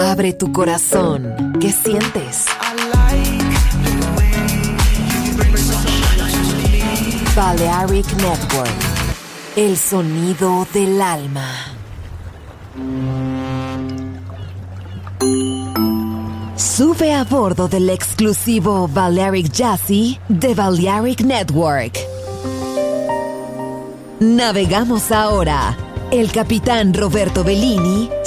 Abre tu corazón. ¿Qué sientes? Balearic Network. El sonido del alma. Sube a bordo del exclusivo Balearic Jazzy de Balearic Network. Navegamos ahora. El capitán Roberto Bellini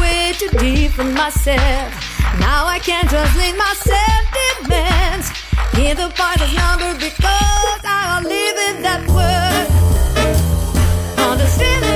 way to defend myself. Now I can't translate my sentiments. Hear the father's number because I'll live in that world. Understand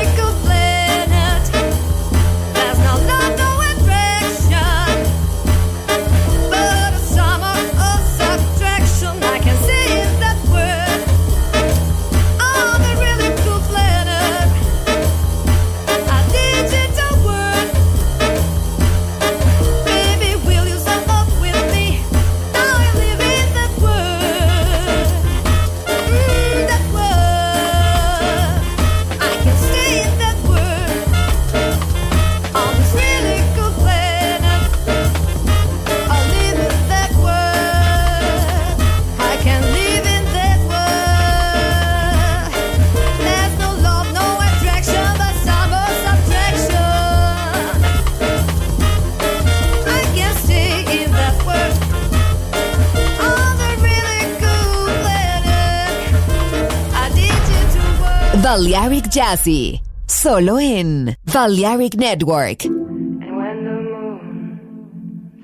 Balearic Jazzy, solo en Balearic Network. And when the moon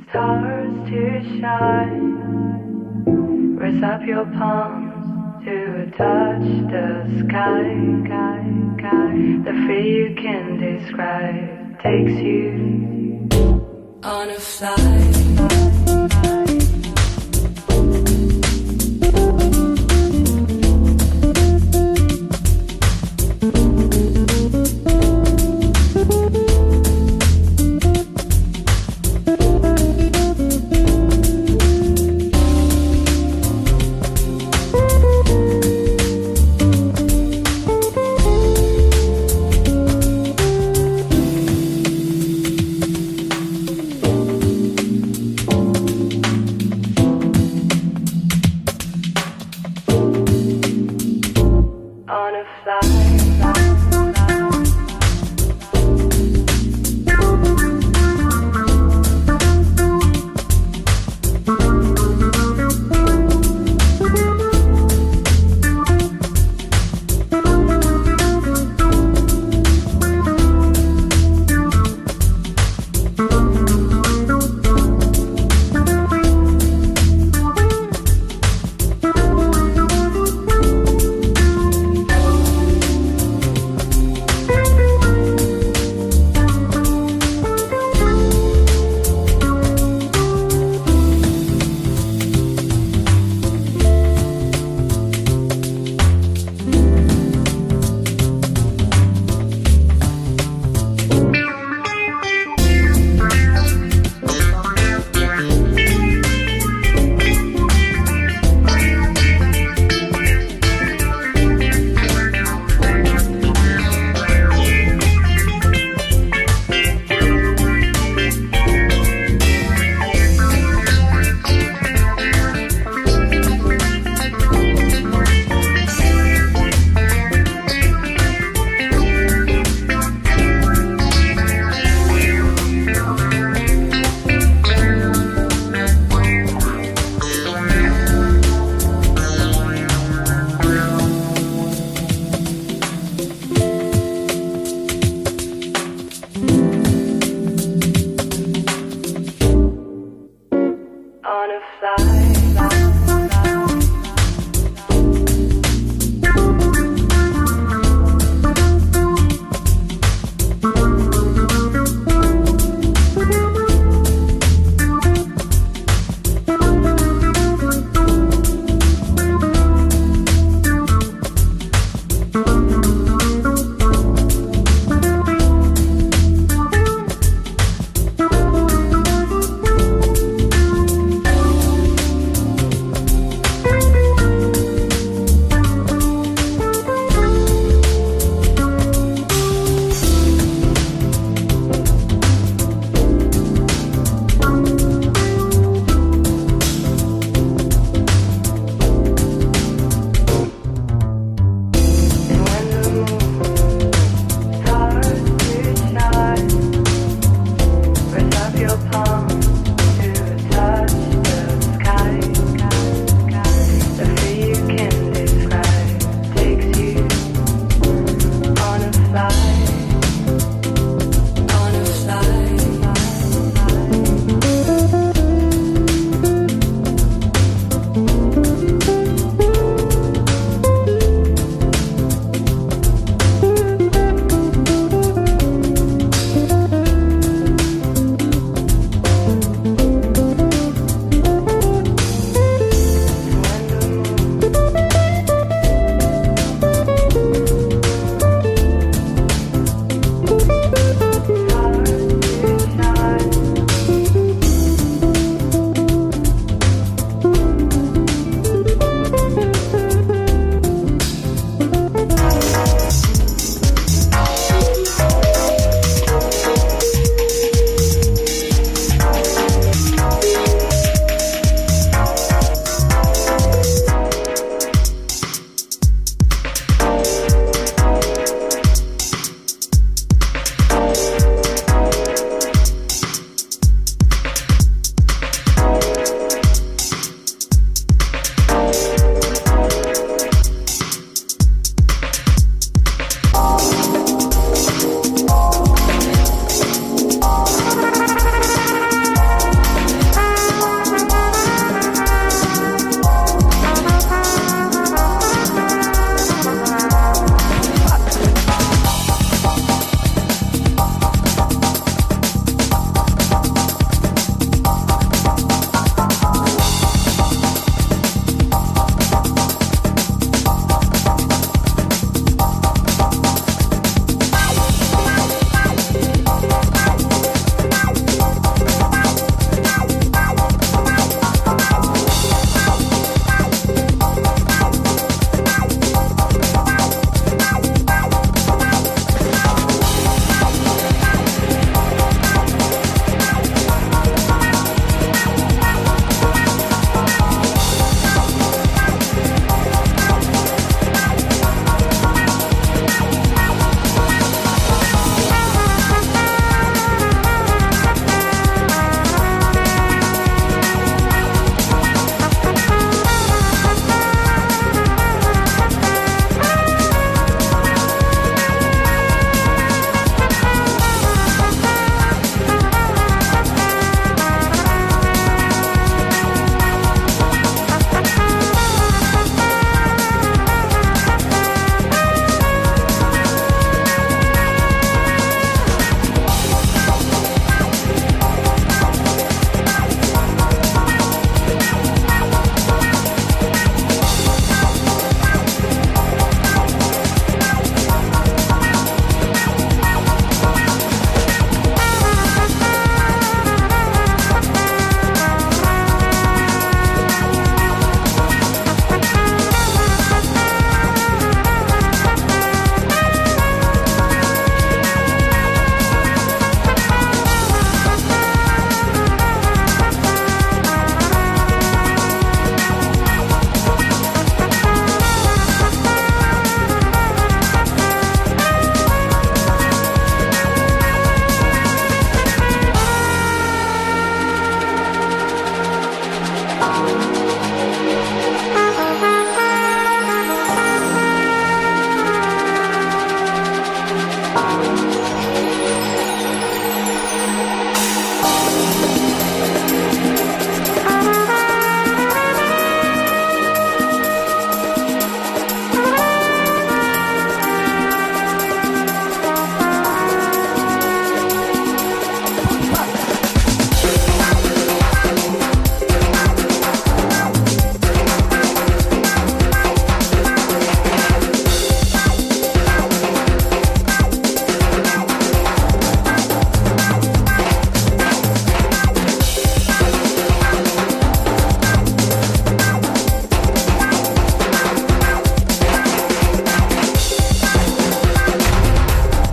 starts to shine, raise up your palms to touch the sky. The fear you can describe takes you on a flight.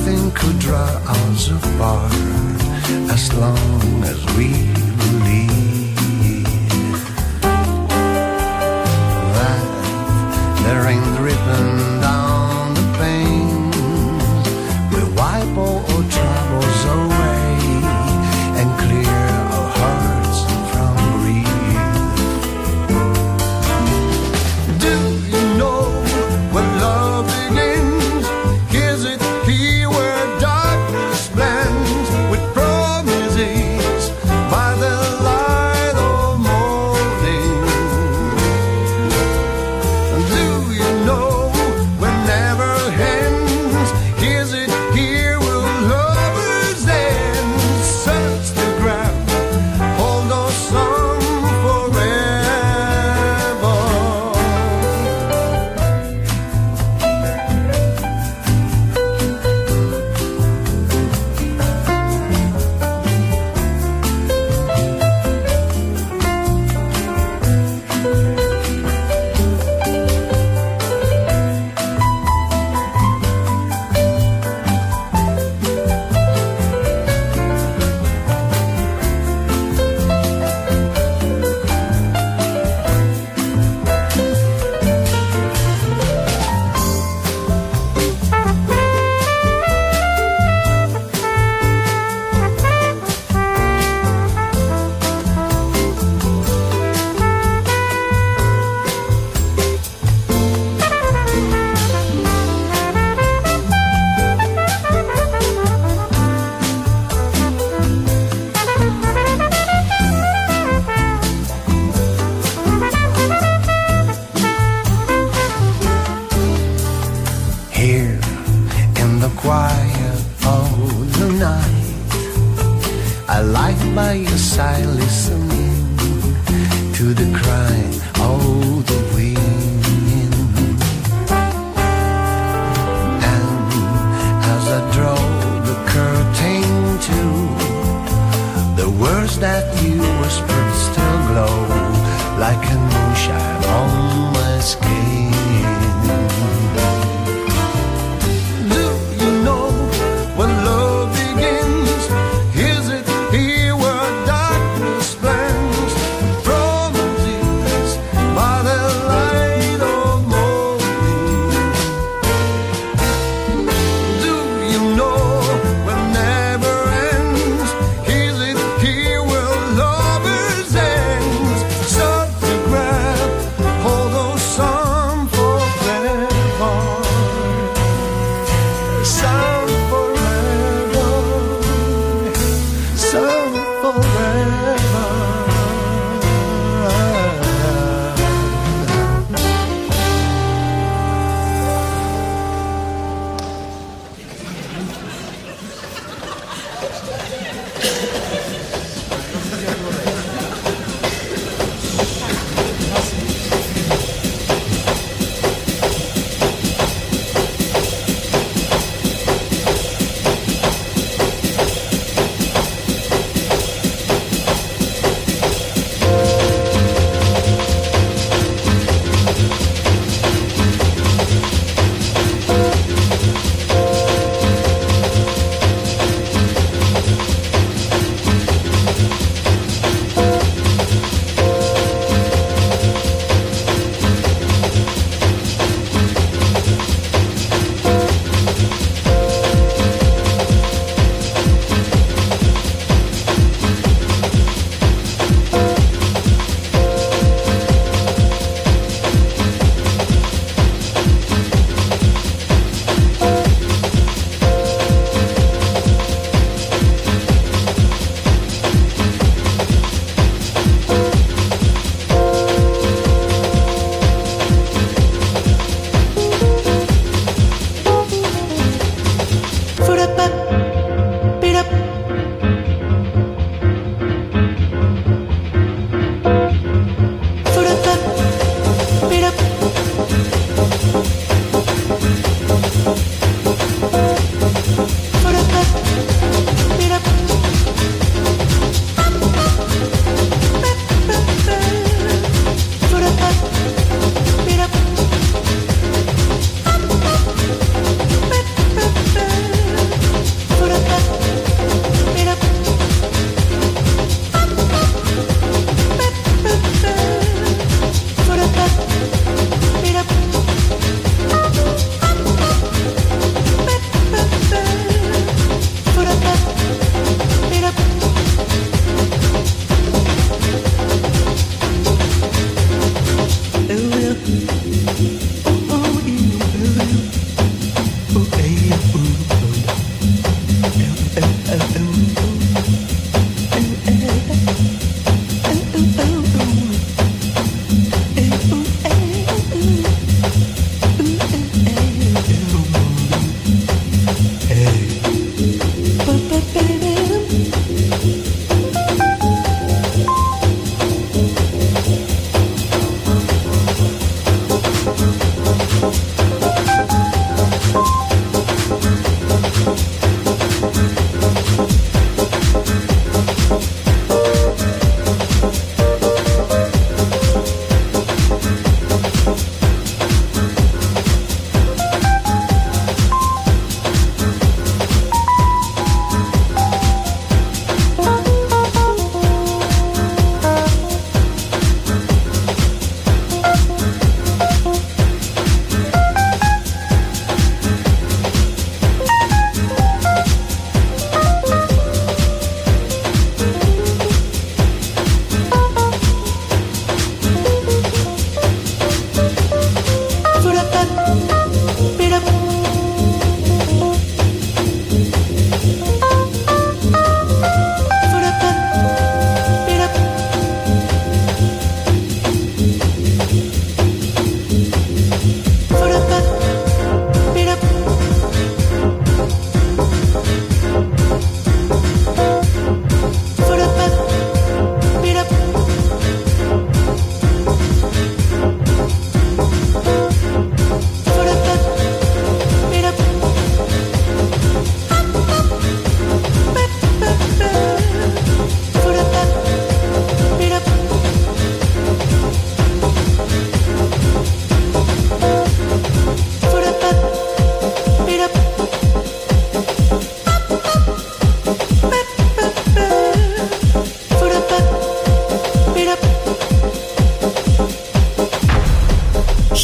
nothing could draw us apart as long as we believe that there ain't ribbon.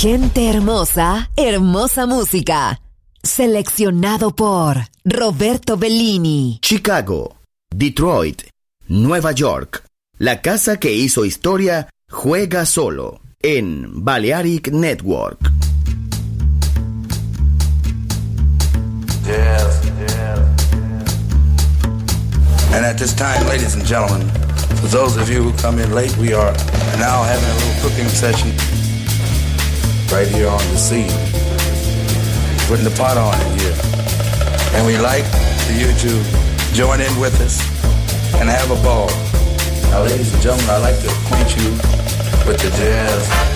Gente hermosa, hermosa música. Seleccionado por Roberto Bellini. Chicago, Detroit, Nueva York. La casa que hizo historia juega solo en Balearic Network. Yes, yes. And at this time, ladies and gentlemen, for those of you who come in late, we are now having a little cooking session right here on the scene. Putting the pot on in here. And we like for you to join in with us and have a ball. Now, ladies and gentlemen, I'd like to acquaint you with the jazz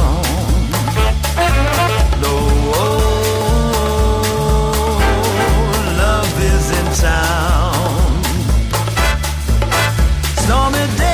sound. Stormy day.